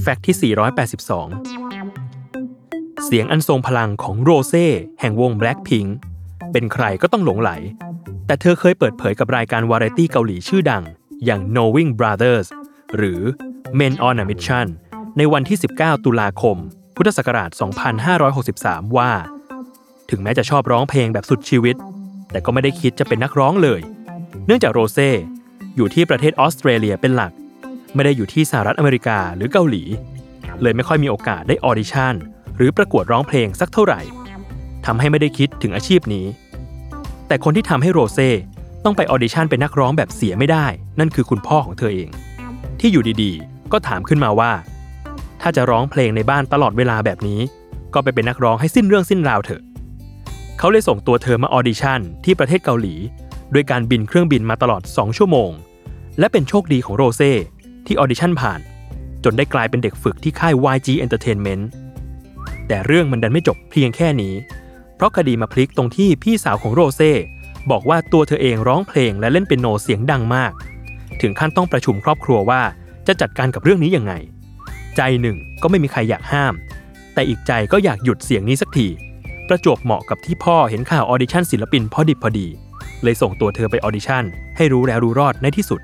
Fact ที่ 482 เสียงอันทรงพลังของโรเซ่แห่งวง Blackpink เป็นใครก็ต้องหลงใหล แต่เธอเคยเปิดเผยกับรายการวาไรตี้เกาหลีชื่อดัง อย่าง Knowing Brothers หรือ Men on a Mission ในวันที่ 19 ตุลาคม พุทธศักราช 2563 ว่า ถึงแม้จะชอบร้องเพลงแบบสุดชีวิต แต่ก็ไม่ได้คิดจะเป็นนักร้องเลย เนื่องจากโรเซ่อยู่ที่ประเทศออสเตรเลียเป็นหลัก ไม่ได้อยู่ที่สหรัฐอเมริกาหรือเกาหลี เลยไม่ค่อยมีโอกาสได้ audition หรือประกวดร้องเพลงสักเท่าไหร่ทำให้ไม่ได้คิดถึงอาชีพนี้ แต่คนที่ทำให้โรเซ่ต้องไป audition เป็นนักร้องแบบเสียไม่ได้ นั่นคือคุณพ่อของเธอเอง ที่อยู่ดีๆ ก็ถามขึ้นมาว่า ถ้าจะร้องเพลงในบ้านตลอดเวลาแบบนี้ ก็ไปเป็นนักร้องให้สิ้นเรื่องสิ้นราวเถอะ เขาเลยส่งตัวเธอมา audition ที่ประเทศเกาหลี ด้วยการบินเครื่องบินมาตลอด 2 ชั่วโมง และเป็นโชคดีของโรเซ่ ที่ audition ผ่าน จนได้กลายเป็นเด็กฝึกที่ค่าย YG Entertainment แต่เรื่องมันดันไม่จบเพียงแค่นี้ เพราะคดีมาพลิกตรงที่พี่สาวของโรเซ่บอกว่าตัวเธอเองร้องเพลงและเล่นเปียโนเสียงดังมาก ถึงขั้นต้องประชุมครอบครัวว่าจะจัดการกับเรื่องนี้ยังไง ใจหนึ่งก็ไม่มีใครอยากห้าม แต่อีกใจก็อยากหยุดเสียงนี้สักทีประจวบเหมาะกับที่พ่อเห็นข่าว audition ศิลปินพอดิบพอดี เลยส่งตัวเธอไป audition ให้รู้แล้วรู้รอดในที่สุด